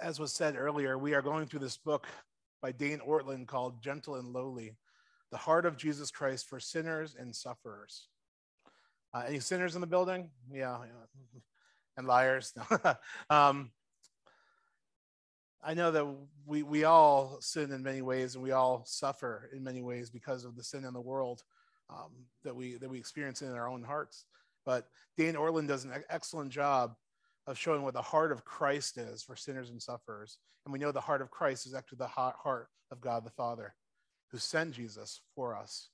as was said earlier, we are going through this book by Dane Ortlund called Gentle and Lowly The Heart of Jesus Christ for Sinners and Sufferers. Uh, any sinners in the building? Yeah. yeah. And liars? Um, I know that we, we all sin in many ways and we all suffer in many ways because of the sin in the world um, that, we, that we experience in our own hearts. But Dane Ortlund does an excellent job of showing what the heart of Christ is for sinners and sufferers. And we know the heart of Christ is actually the heart of God the Father, who sent Jesus for us.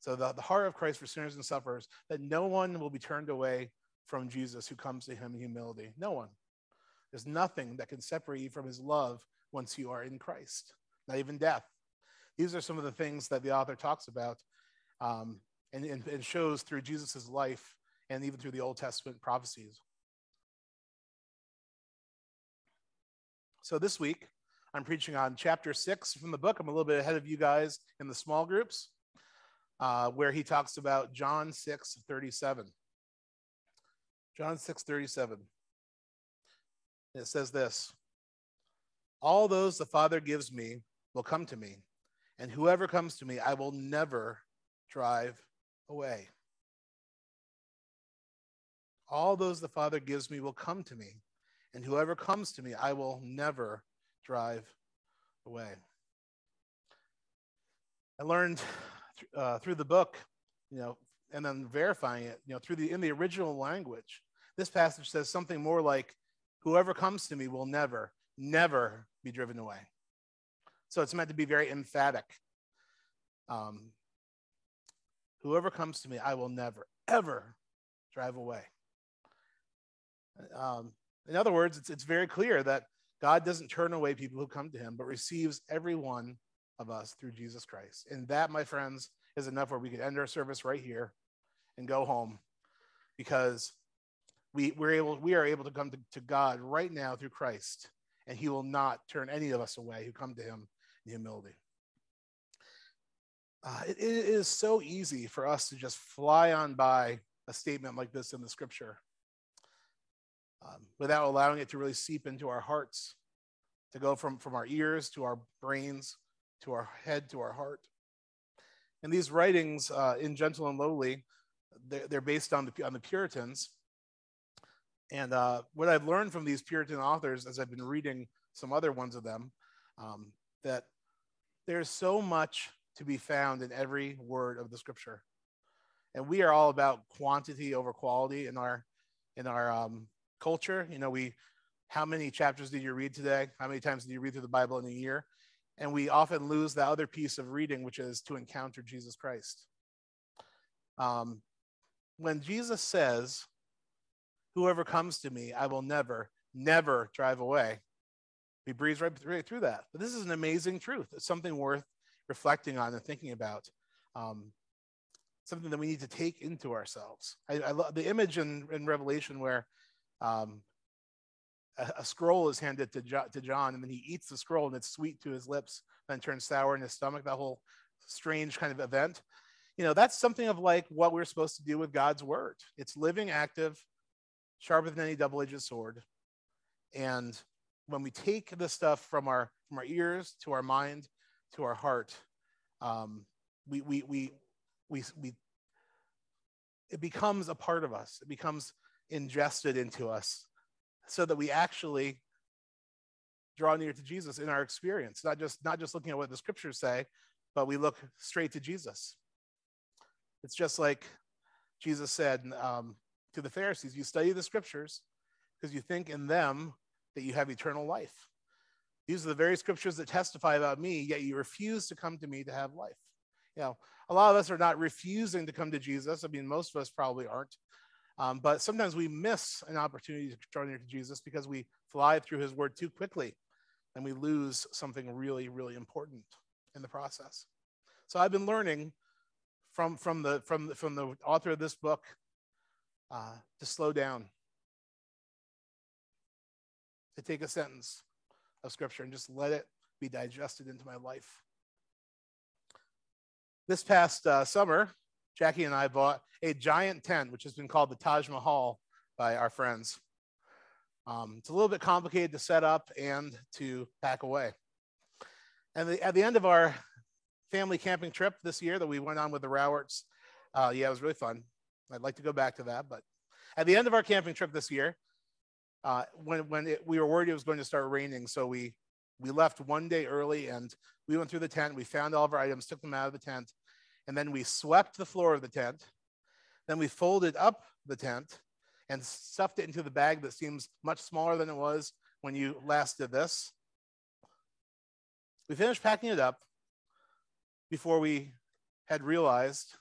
So the, the heart of Christ for sinners and sufferers, that no one will be turned away from Jesus who comes to him in humility. No one. There's nothing that can separate you from his love once you are in Christ, not even death. These are some of the things that the author talks about um, and, and, and shows through Jesus' life and even through the Old Testament prophecies. So this week, I'm preaching on chapter six from the book. I'm a little bit ahead of you guys in the small groups, uh, where he talks about John 6 37. John 6 37. It says this All those the Father gives me will come to me, and whoever comes to me, I will never drive away. All those the Father gives me will come to me, and whoever comes to me, I will never drive away. I learned uh, through the book, you know, and then verifying it, you know, through the in the original language. This passage says something more like, "Whoever comes to me will never, never be driven away." So it's meant to be very emphatic. Um, Whoever comes to me, I will never, ever drive away. Um, in other words, it's, it's very clear that God doesn't turn away people who come to him, but receives every one of us through Jesus Christ. And that, my friends, is enough where we could end our service right here and go home because we, we're able, we are able to come to, to God right now through Christ, and he will not turn any of us away who come to him in humility. Uh, it, it is so easy for us to just fly on by a statement like this in the scripture um, without allowing it to really seep into our hearts, to go from, from our ears to our brains, to our head, to our heart. And these writings uh, in Gentle and Lowly, they're, they're, based on the, on the Puritans. And uh, what I've learned from these Puritan authors, as I've been reading some other ones of them, um, that there's so much to be found in every word of the scripture. And we are all about quantity over quality in our in our um, culture. You know, we how many chapters did you read today? How many times did you read through the Bible in a year? And we often lose the other piece of reading, which is to encounter Jesus Christ. Um, when Jesus says, Whoever comes to me, I will never, never drive away. He breathes right, right through that. But this is an amazing truth. It's something worth reflecting on and thinking about. Um, something that we need to take into ourselves. I, I love the image in, in Revelation where um, a, a, scroll is handed to, jo- to John, and then he eats the scroll, and it's sweet to his lips, then turns sour in his stomach. That whole strange kind of event. You know, that's something of like what we're supposed to do with God's word. It's living, active, sharper than any double-edged sword. And when we take the stuff from our from our ears to our mind to our heart, um, we, we we we we it becomes a part of us. It becomes ingested into us so that we actually draw near to Jesus in our experience, not just not just looking at what the scriptures say, but we look straight to Jesus. It's just like Jesus said um, to the Pharisees, "You study the scriptures because you think in them that you have eternal life. These are the very scriptures that testify about me, yet you refuse to come to me to have life." You know, a lot of us are not refusing to come to Jesus. I mean, most of us probably aren't. Um, but sometimes we miss an opportunity to draw near to Jesus because we fly through his word too quickly and we lose something really, really important in the process. So I've been learning from, from, the, from, the, from the author of this book uh, to slow down, to take a sentence of scripture and just let it be digested into my life. This past uh, summer, Jackie and I bought a giant tent, which has been called the Taj Mahal by our friends. Um, it's a little bit complicated to set up and to pack away. And the, at the end of our family camping trip this year that we went on with the Rowerts, uh, yeah, it was really fun. I'd like to go back to that. But at the end of our camping trip this year, uh, when, when it, we were worried it was going to start raining, so we, we left one day early and we went through the tent. We found all of our items, took them out of the tent, and then we swept the floor of the tent. Then we folded up the tent and stuffed it into the bag that seems much smaller than it was when you last did this. We finished packing it up before we had realized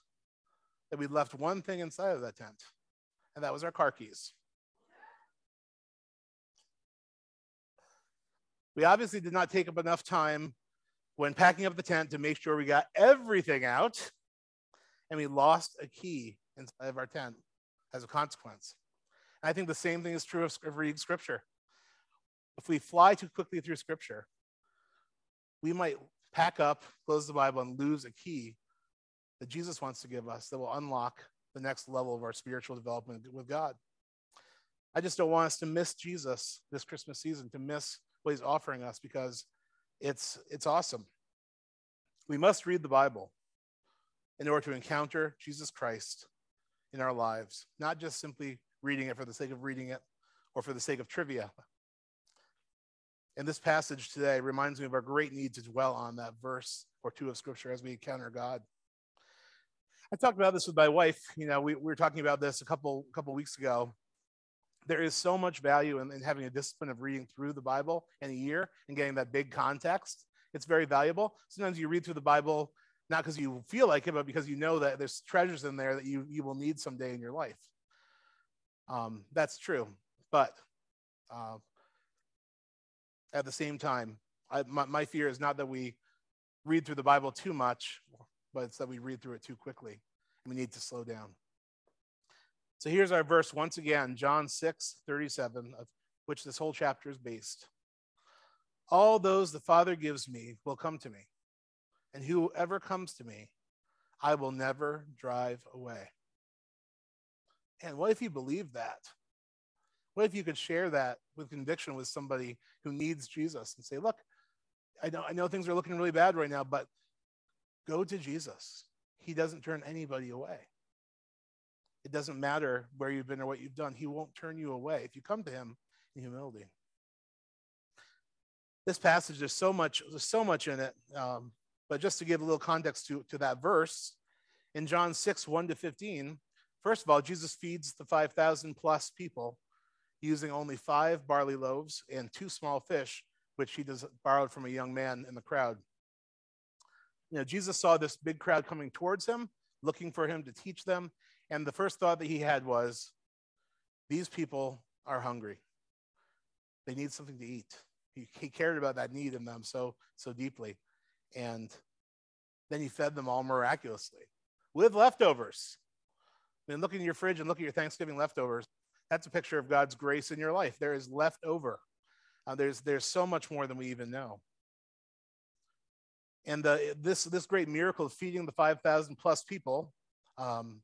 that we'd left one thing inside of that tent, and that was our car keys. We obviously did not take up enough time when packing up the tent to make sure we got everything out, and we lost a key inside of our tent as a consequence. And I think the same thing is true of reading scripture. If we fly too quickly through scripture, we might pack up, close the Bible, and lose a key that Jesus wants to give us that will unlock the next level of our spiritual development with God. I just don't want us to miss Jesus this Christmas season, to miss what he's offering us because it's it's awesome. We must read the Bible in order to encounter Jesus Christ in our lives, not just simply reading it for the sake of reading it or for the sake of trivia, and this passage today reminds me of our great need to dwell on that verse or two of scripture as we encounter God. I talked about this with my wife. You know, we, we were talking about this a couple couple weeks ago. There is so much value in, in having a discipline of reading through the Bible in a year and getting that big context. It's very valuable. Sometimes you read through the Bible not because you feel like it, but because you know that there's treasures in there that you, you will need someday in your life. Um, that's true. But uh, at the same time, I, my, my fear is not that we read through the Bible too much, but it's that we read through it too quickly. And we need to slow down. So here's our verse once again, John 6, 37, of which this whole chapter is based. All those the Father gives me will come to me, and whoever comes to me, I will never drive away. And what if you believe that? What if you could share that with conviction with somebody who needs Jesus and say, look, I know, I know things are looking really bad right now, but go to Jesus. He doesn't turn anybody away. It doesn't matter where you've been or what you've done. He won't turn you away if you come to him in humility. This passage, there's so much, there's so much in it. Um, but just to give a little context to, to that verse, in John 6, 1 to 15, first of all, Jesus feeds the 5,000 plus people using only five barley loaves and two small fish, which he does, borrowed from a young man in the crowd. You know, Jesus saw this big crowd coming towards him, looking for him to teach them. And the first thought that he had was, these people are hungry. They need something to eat. He, he cared about that need in them so, so deeply. And then he fed them all miraculously with leftovers. I mean, look in your fridge and look at your Thanksgiving leftovers. That's a picture of God's grace in your life. There is left over. Uh, there's there's so much more than we even know. And the, this this great miracle of feeding the five thousand plus people, um,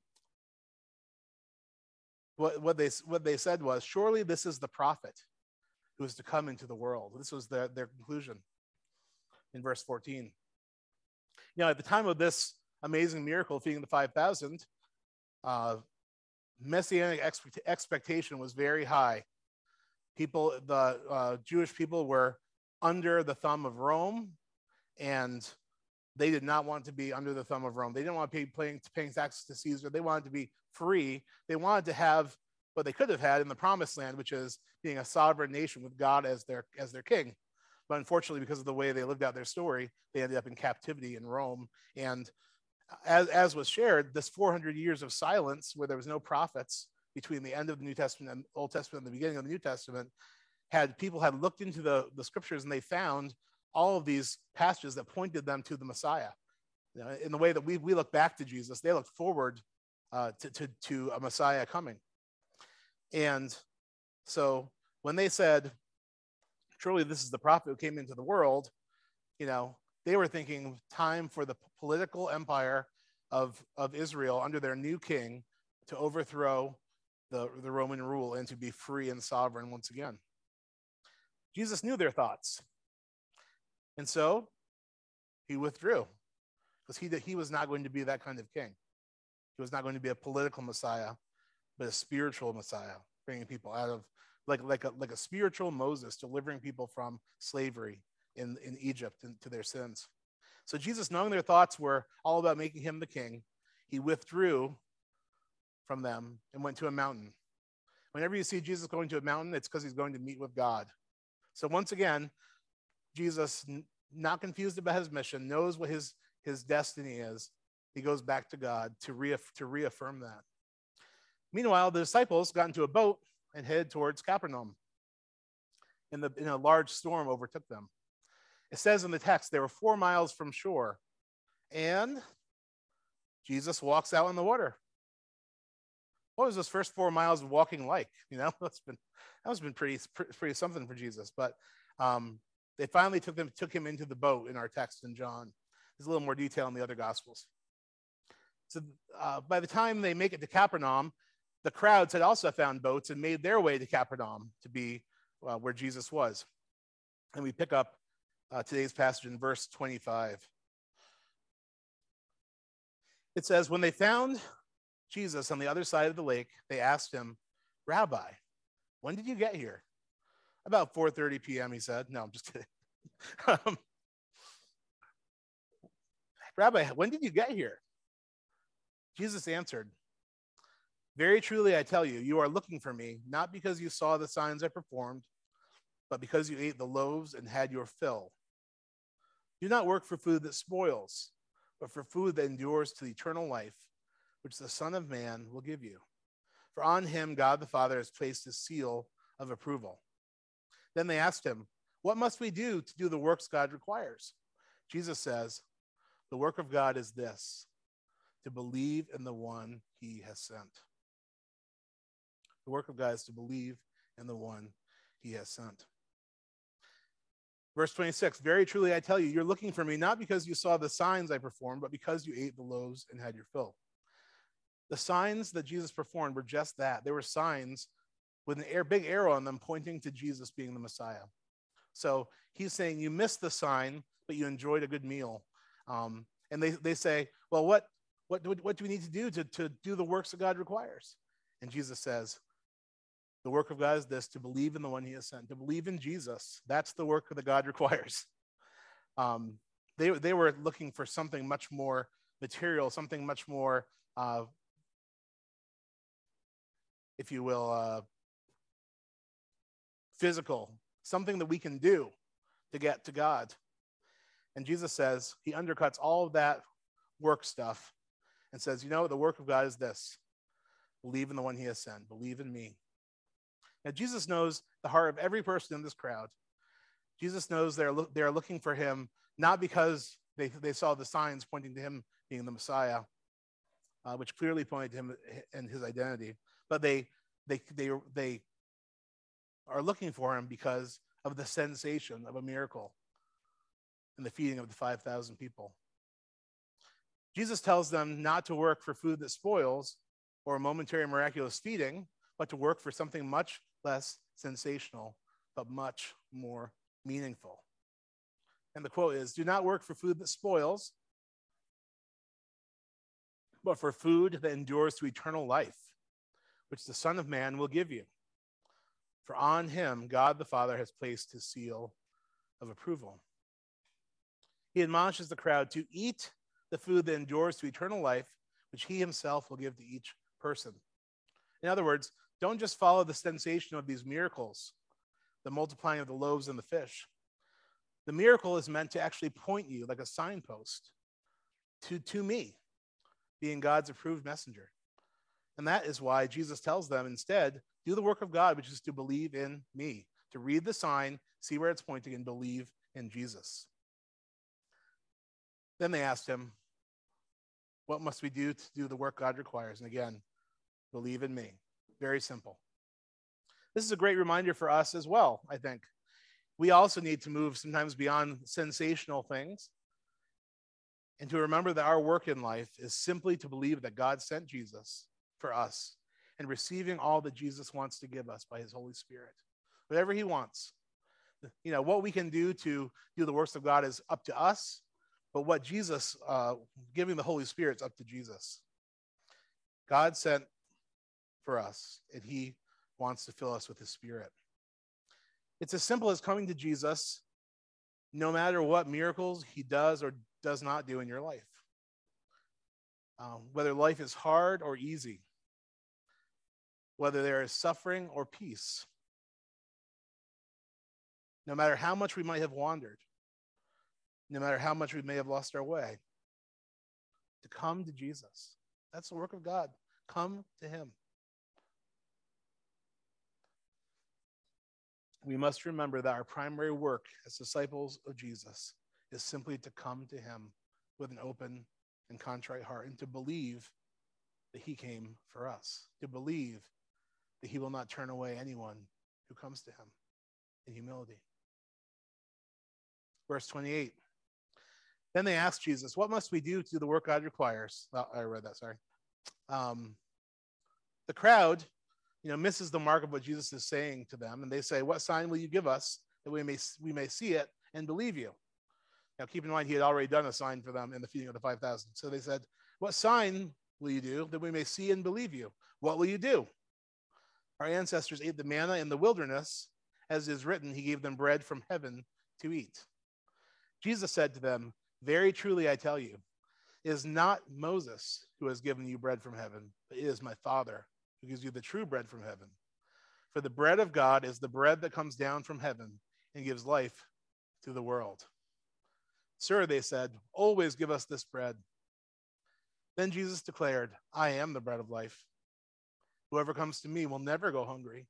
what what they what they said was, surely this is the prophet who is to come into the world. This was their their conclusion in verse fourteen. You know, at the time of this amazing miracle, feeding the five thousand, uh, messianic expect- expectation was very high. People, the uh, Jewish people were under the thumb of Rome, and they did not want to be under the thumb of Rome. They didn't want to be paying, paying taxes to Caesar. They wanted to be free. They wanted to have what they could have had in the promised land, which is being a sovereign nation with God as their as their king. But unfortunately, because of the way they lived out their story, they ended up in captivity in Rome. And as, as was shared, this 400 years of silence where there was no prophets between the end of the New Testament and Old Testament and the beginning of the New Testament had people had looked into the, the scriptures and they found all of these passages that pointed them to the Messiah. You know, in the way that we, we look back to Jesus, they look forward uh, to, to, to a Messiah coming. And so when they said, truly this is the prophet who came into the world, you know, they were thinking time for the political empire of, of Israel under their new king to overthrow the, the Roman rule and to be free and sovereign once again. Jesus knew their thoughts. And so he withdrew because he, he was not going to be that kind of king. He was not going to be a political Messiah, but a spiritual Messiah, bringing people out of like, like, a, like a spiritual Moses, delivering people from slavery in, in Egypt and to their sins. So Jesus, knowing their thoughts were all about making him the king, he withdrew from them and went to a mountain. Whenever you see Jesus going to a mountain, it's because he's going to meet with God. So once again, Jesus, not confused about his mission, knows what his, his destiny is. He goes back to God to, reaff- to reaffirm that. Meanwhile, the disciples got into a boat and headed towards Capernaum. And, the, and a large storm overtook them. It says in the text they were four miles from shore, and Jesus walks out in the water. What was those first four miles of walking like? You know, that's been that has been pretty pretty something for Jesus. But um, they finally took them took him into the boat in our text in John. There's a little more detail in the other gospels. So uh, by the time they make it to Capernaum, the crowds had also found boats and made their way to Capernaum to be uh, where Jesus was. And we pick up uh, today's passage in verse 25. It says, When they found Jesus on the other side of the lake, they asked him, Rabbi, when did you get here? About 4:30 p.m., he said. No, I'm just kidding. um, Rabbi, when did you get here? Jesus answered, Very truly I tell you, you are looking for me, not because you saw the signs I performed, but because you ate the loaves and had your fill. Do not work for food that spoils, but for food that endures to the eternal life, which the Son of Man will give you. For on him God the Father has placed his seal of approval. Then they asked him, What must we do to do the works God requires? Jesus says, The work of God is this to believe in the one he has sent. The work of God is to believe in the one he has sent. Verse 26 Very truly, I tell you, you're looking for me not because you saw the signs I performed, but because you ate the loaves and had your fill. The signs that Jesus performed were just that. They were signs with an air, big arrow on them pointing to Jesus being the Messiah. So he's saying, You missed the sign, but you enjoyed a good meal. Um, and they, they say, Well, what, what, what do we need to do to, to do the works that God requires? And Jesus says, the work of God is this to believe in the one he has sent, to believe in Jesus. That's the work that God requires. Um, they, they were looking for something much more material, something much more, uh, if you will, uh, physical, something that we can do to get to God. And Jesus says, He undercuts all of that work stuff and says, You know, the work of God is this believe in the one he has sent, believe in me. Now, Jesus knows the heart of every person in this crowd. Jesus knows they're, lo- they're looking for him not because they, they saw the signs pointing to him being the Messiah, uh, which clearly pointed to him and his identity, but they, they, they, they are looking for him because of the sensation of a miracle and the feeding of the 5,000 people. Jesus tells them not to work for food that spoils or a momentary miraculous feeding, but to work for something much less sensational, but much more meaningful. And the quote is Do not work for food that spoils, but for food that endures to eternal life, which the Son of Man will give you. For on him God the Father has placed his seal of approval. He admonishes the crowd to eat the food that endures to eternal life, which he himself will give to each person. In other words, don't just follow the sensation of these miracles, the multiplying of the loaves and the fish. The miracle is meant to actually point you like a signpost to, to me, being God's approved messenger. And that is why Jesus tells them instead, do the work of God, which is to believe in me, to read the sign, see where it's pointing, and believe in Jesus. Then they asked him, What must we do to do the work God requires? And again, believe in me. Very simple. This is a great reminder for us as well, I think. We also need to move sometimes beyond sensational things and to remember that our work in life is simply to believe that God sent Jesus for us and receiving all that Jesus wants to give us by his Holy Spirit, whatever he wants. you know, what we can do to do the works of God is up to us, but what Jesus, uh, giving the Holy Spirit, is up to Jesus. God sent for us, and He wants to fill us with His Spirit. It's as simple as coming to Jesus, no matter what miracles He does or does not do in your life. Um, whether life is hard or easy, whether there is suffering or peace, no matter how much we might have wandered, no matter how much we may have lost our way, to come to Jesus. That's the work of God. Come to Him. We must remember that our primary work as disciples of Jesus is simply to come to Him with an open and contrite heart and to believe that He came for us, to believe that He will not turn away anyone who comes to Him in humility. Verse 28. Then they asked Jesus, What must we do to do the work God requires? Well, I read that, sorry. Um, the crowd, you know, misses the mark of what Jesus is saying to them, and they say, What sign will you give us that we may, we may see it and believe you? Now, keep in mind, he had already done a sign for them in the feeding of the 5,000. So they said, What sign will you do that we may see and believe you? What will you do? Our ancestors ate the manna in the wilderness. As is written, he gave them bread from heaven to eat. Jesus said to them, Very truly I tell you, it is not Moses who has given you bread from heaven, but it is my Father who gives you the true bread from heaven. For the bread of God is the bread that comes down from heaven and gives life to the world. Sir, they said, always give us this bread. Then Jesus declared, I am the bread of life. Whoever comes to me will never go hungry,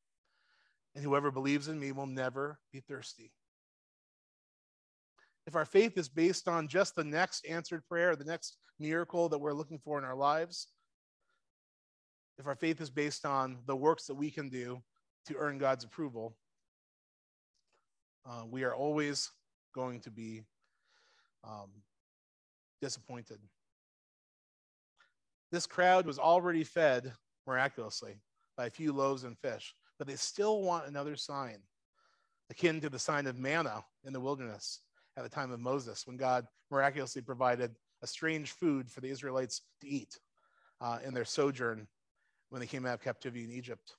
and whoever believes in me will never be thirsty if our faith is based on just the next answered prayer, the next miracle that we're looking for in our lives, if our faith is based on the works that we can do to earn God's approval, uh, we are always going to be um, disappointed. This crowd was already fed miraculously by a few loaves and fish, but they still want another sign, akin to the sign of manna in the wilderness at the time of Moses when God miraculously provided a strange food for the Israelites to eat uh, in their sojourn when they came out of captivity in Egypt.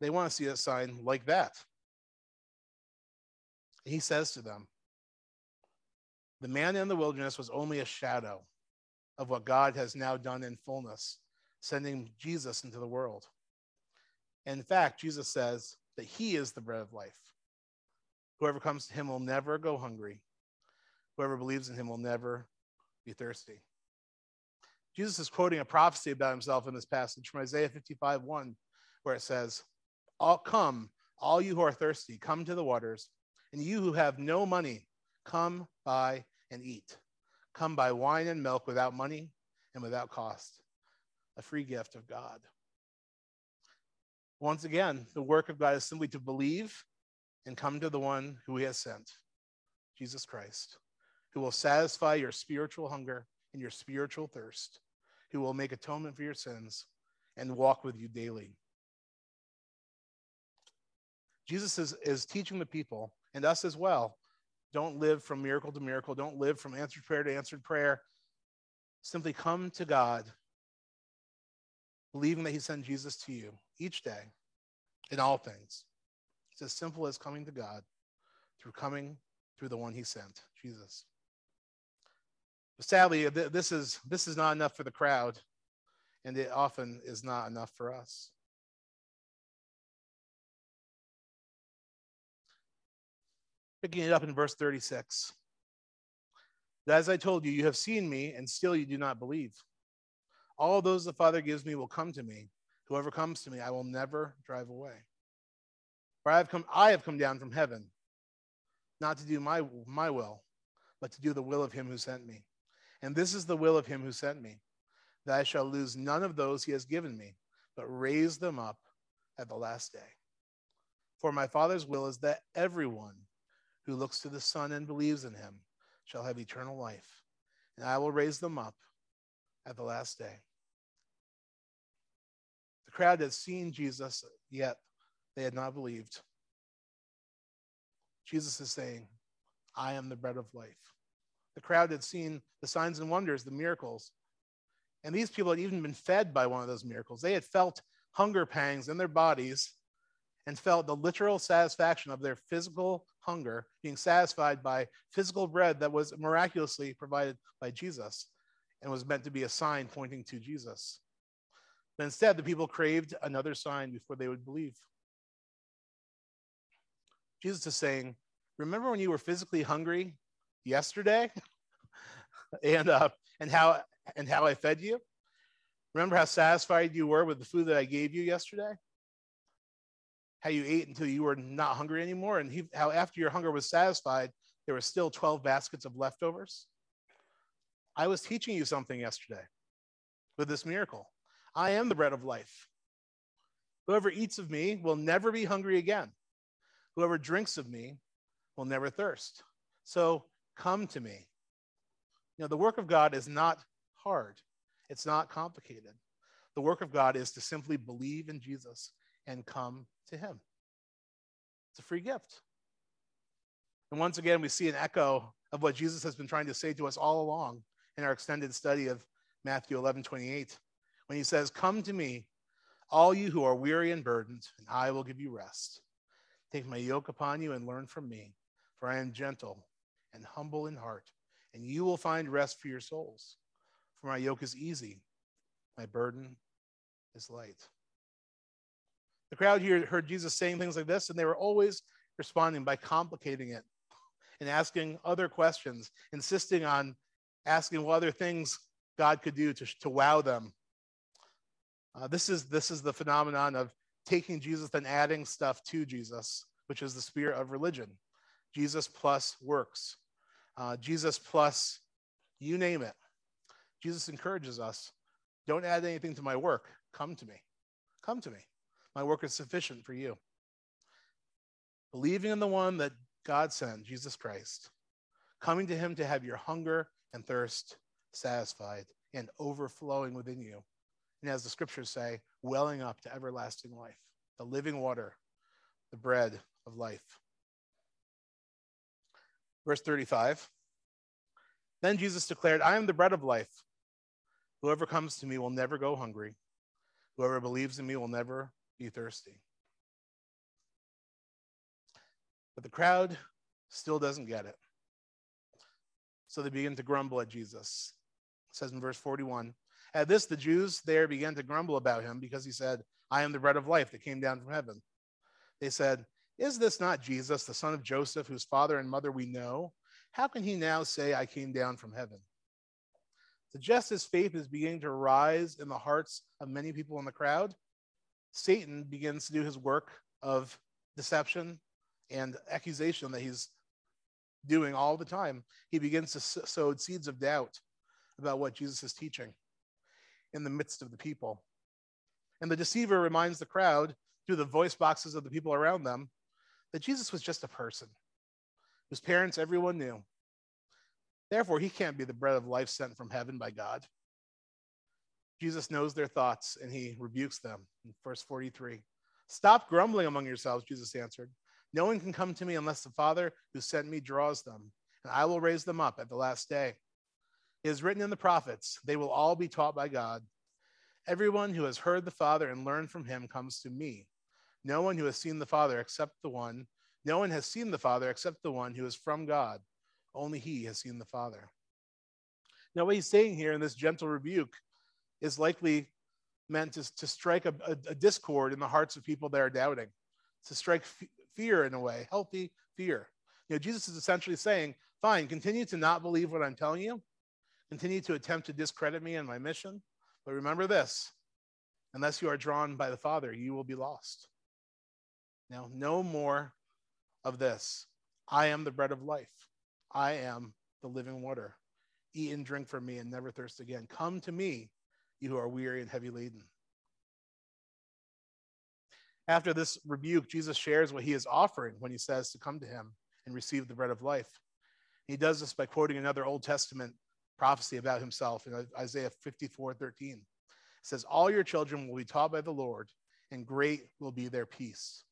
They want to see a sign like that. He says to them, The man in the wilderness was only a shadow of what God has now done in fullness, sending Jesus into the world. In fact, Jesus says that he is the bread of life. Whoever comes to him will never go hungry. Whoever believes in him will never be thirsty. Jesus is quoting a prophecy about himself in this passage from Isaiah 55 1, where it says, All come, all you who are thirsty, come to the waters, and you who have no money, come buy and eat. Come buy wine and milk without money and without cost, a free gift of God. Once again, the work of God is simply to believe and come to the one who he has sent, Jesus Christ, who will satisfy your spiritual hunger and your spiritual thirst, who will make atonement for your sins and walk with you daily. Jesus is, is teaching the people and us as well. Don't live from miracle to miracle. Don't live from answered prayer to answered prayer. Simply come to God, believing that He sent Jesus to you each day in all things. It's as simple as coming to God through coming through the one he sent, Jesus. Sadly, this is, this is not enough for the crowd, and it often is not enough for us. Picking it up in verse 36. As I told you, you have seen me, and still you do not believe. All those the Father gives me will come to me. Whoever comes to me, I will never drive away. For I have come, I have come down from heaven, not to do my, my will, but to do the will of him who sent me. And this is the will of him who sent me, that I shall lose none of those he has given me, but raise them up at the last day. For my Father's will is that everyone who looks to the Son and believes in him shall have eternal life, and I will raise them up at the last day. The crowd had seen Jesus, yet they had not believed. Jesus is saying, I am the bread of life. The crowd had seen the signs and wonders, the miracles. And these people had even been fed by one of those miracles. They had felt hunger pangs in their bodies and felt the literal satisfaction of their physical hunger being satisfied by physical bread that was miraculously provided by Jesus and was meant to be a sign pointing to Jesus. But instead, the people craved another sign before they would believe. Jesus is saying, Remember when you were physically hungry yesterday? and, uh, and, how, and how I fed you? Remember how satisfied you were with the food that I gave you yesterday? How you ate until you were not hungry anymore, and he, how after your hunger was satisfied, there were still 12 baskets of leftovers? I was teaching you something yesterday with this miracle. I am the bread of life. Whoever eats of me will never be hungry again. Whoever drinks of me will never thirst. So come to me. You know, the work of God is not hard, it's not complicated. The work of God is to simply believe in Jesus and come to him. It's a free gift. And once again, we see an echo of what Jesus has been trying to say to us all along in our extended study of Matthew 11 28, when he says, Come to me, all you who are weary and burdened, and I will give you rest. Take my yoke upon you and learn from me, for I am gentle and humble in heart, and you will find rest for your souls. For my yoke is easy, my burden is light. The crowd here heard Jesus saying things like this, and they were always responding by complicating it and asking other questions, insisting on asking what other things God could do to, to wow them. Uh, this, is, this is the phenomenon of taking Jesus and adding stuff to Jesus, which is the spirit of religion. Jesus plus works, uh, Jesus plus you name it. Jesus encourages us don't add anything to my work. Come to me. Come to me. My work is sufficient for you. Believing in the one that God sent, Jesus Christ, coming to him to have your hunger and thirst satisfied and overflowing within you. And as the scriptures say, welling up to everlasting life, the living water, the bread of life. Verse 35 Then Jesus declared, I am the bread of life. Whoever comes to me will never go hungry. Whoever believes in me will never be thirsty. But the crowd still doesn't get it. So they begin to grumble at Jesus. It says in verse 41 At this, the Jews there began to grumble about him because he said, I am the bread of life that came down from heaven. They said, Is this not Jesus, the son of Joseph, whose father and mother we know? How can he now say, I came down from heaven? So just as faith is beginning to rise in the hearts of many people in the crowd, Satan begins to do his work of deception and accusation that he's doing all the time, he begins to sow seeds of doubt about what Jesus is teaching in the midst of the people. And the deceiver reminds the crowd through the voice boxes of the people around them that Jesus was just a person whose parents everyone knew. Therefore, he can't be the bread of life sent from heaven by God. Jesus knows their thoughts and he rebukes them in verse 43. Stop grumbling among yourselves, Jesus answered. No one can come to me unless the Father who sent me draws them, and I will raise them up at the last day. It is written in the prophets, they will all be taught by God. Everyone who has heard the Father and learned from him comes to me. No one who has seen the Father except the one, no one has seen the Father except the one who is from God. Only he has seen the Father. Now, what he's saying here in this gentle rebuke is likely meant to, to strike a, a, a discord in the hearts of people that are doubting, to strike fear in a way, healthy fear. You know, Jesus is essentially saying, fine, continue to not believe what I'm telling you, continue to attempt to discredit me and my mission, but remember this unless you are drawn by the Father, you will be lost. Now, no more of this. I am the bread of life, I am the living water. Eat and drink from me and never thirst again. Come to me, you who are weary and heavy laden. After this rebuke, Jesus shares what he is offering when he says to come to him and receive the bread of life. He does this by quoting another Old Testament prophecy about himself in Isaiah 54 13. It says, All your children will be taught by the Lord, and great will be their peace.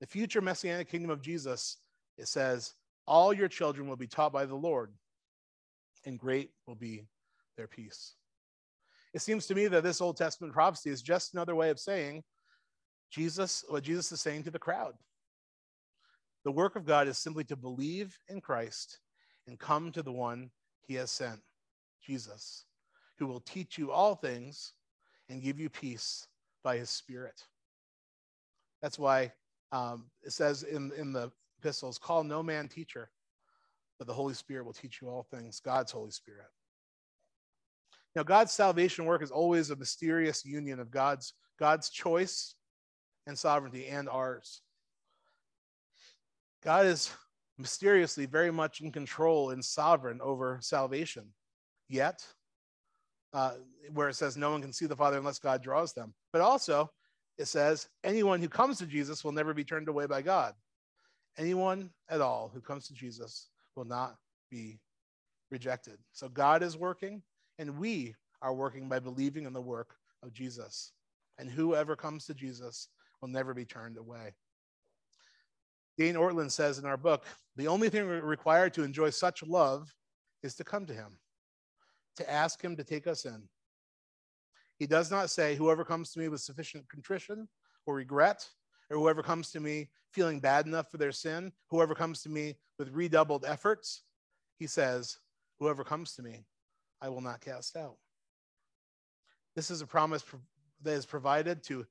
The future messianic kingdom of Jesus it says, All your children will be taught by the Lord, and great will be their peace. It seems to me that this Old Testament prophecy is just another way of saying Jesus, what Jesus is saying to the crowd. The work of God is simply to believe in Christ and come to the one he has sent, Jesus, who will teach you all things and give you peace by his Spirit. That's why um, it says in, in the epistles, call no man teacher, but the Holy Spirit will teach you all things, God's Holy Spirit. Now, God's salvation work is always a mysterious union of God's, God's choice and sovereignty and ours. God is mysteriously very much in control and sovereign over salvation. Yet, uh, where it says no one can see the Father unless God draws them. But also, it says anyone who comes to Jesus will never be turned away by God. Anyone at all who comes to Jesus will not be rejected. So God is working, and we are working by believing in the work of Jesus. And whoever comes to Jesus will never be turned away. Dane Ortlund says in our book the only thing required to enjoy such love is to come to him, to ask him to take us in. He does not say, Whoever comes to me with sufficient contrition or regret, or whoever comes to me feeling bad enough for their sin, whoever comes to me with redoubled efforts. He says, Whoever comes to me, I will not cast out. This is a promise that is provided to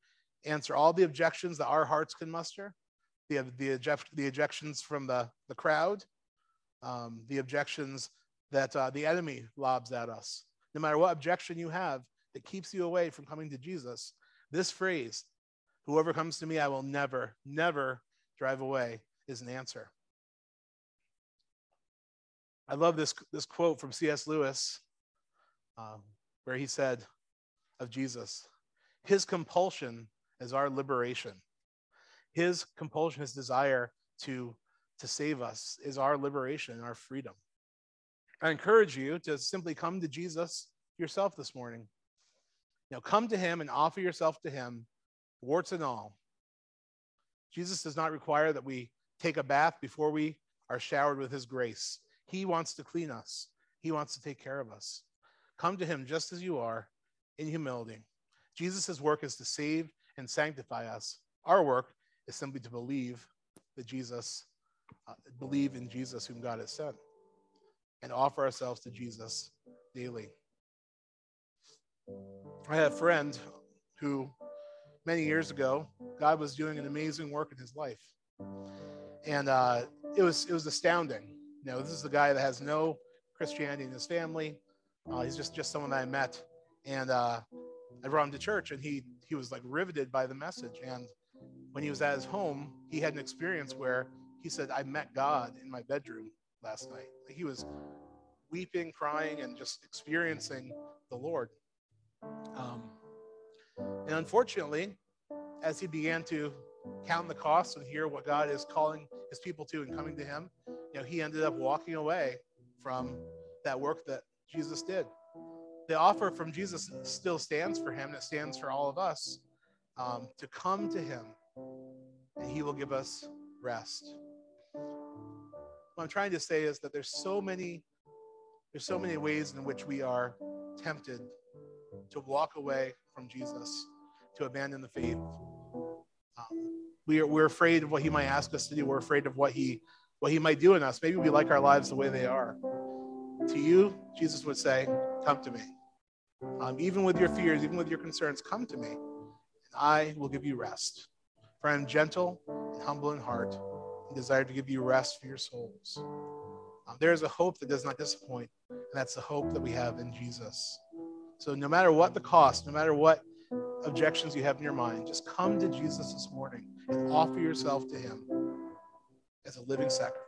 answer all the objections that our hearts can muster the, the, eject, the ejections from the, the crowd, um, the objections that uh, the enemy lobs at us. No matter what objection you have that keeps you away from coming to Jesus, this phrase, whoever comes to me, I will never, never drive away, is an answer. I love this, this quote from C.S. Lewis, um, where he said of Jesus, His compulsion is our liberation. His compulsion, his desire to, to save us is our liberation and our freedom. I encourage you to simply come to Jesus yourself this morning. Now, come to him and offer yourself to him, warts and all. Jesus does not require that we take a bath before we are showered with his grace. He wants to clean us, he wants to take care of us. Come to him just as you are in humility. Jesus' work is to save and sanctify us. Our work is simply to believe that Jesus, uh, believe in Jesus whom God has sent, and offer ourselves to Jesus daily. I had a friend who, many years ago, God was doing an amazing work in his life, and uh, it was it was astounding. You know, this is the guy that has no Christianity in his family. Uh, he's just just someone I met, and uh, I brought him to church, and he he was like riveted by the message. And when he was at his home, he had an experience where he said, I met God in my bedroom last night. He was weeping, crying, and just experiencing the Lord. Um, and unfortunately, as he began to count the costs and hear what God is calling his people to and coming to him, you know, he ended up walking away from that work that Jesus did. The offer from Jesus still stands for him, it stands for all of us um, to come to him and he will give us rest. What I'm trying to say is that there's so many there's so many ways in which we are tempted to walk away from Jesus, to abandon the faith. Um, we are, we're afraid of what he might ask us to do. We're afraid of what he what he might do in us. Maybe we like our lives the way they are. To you, Jesus would say, "Come to me." Um, even with your fears, even with your concerns, come to me, and I will give you rest. For I am gentle and humble in heart and desire to give you rest for your souls. Um, there is a hope that does not disappoint, and that's the hope that we have in Jesus. So, no matter what the cost, no matter what objections you have in your mind, just come to Jesus this morning and offer yourself to Him as a living sacrifice.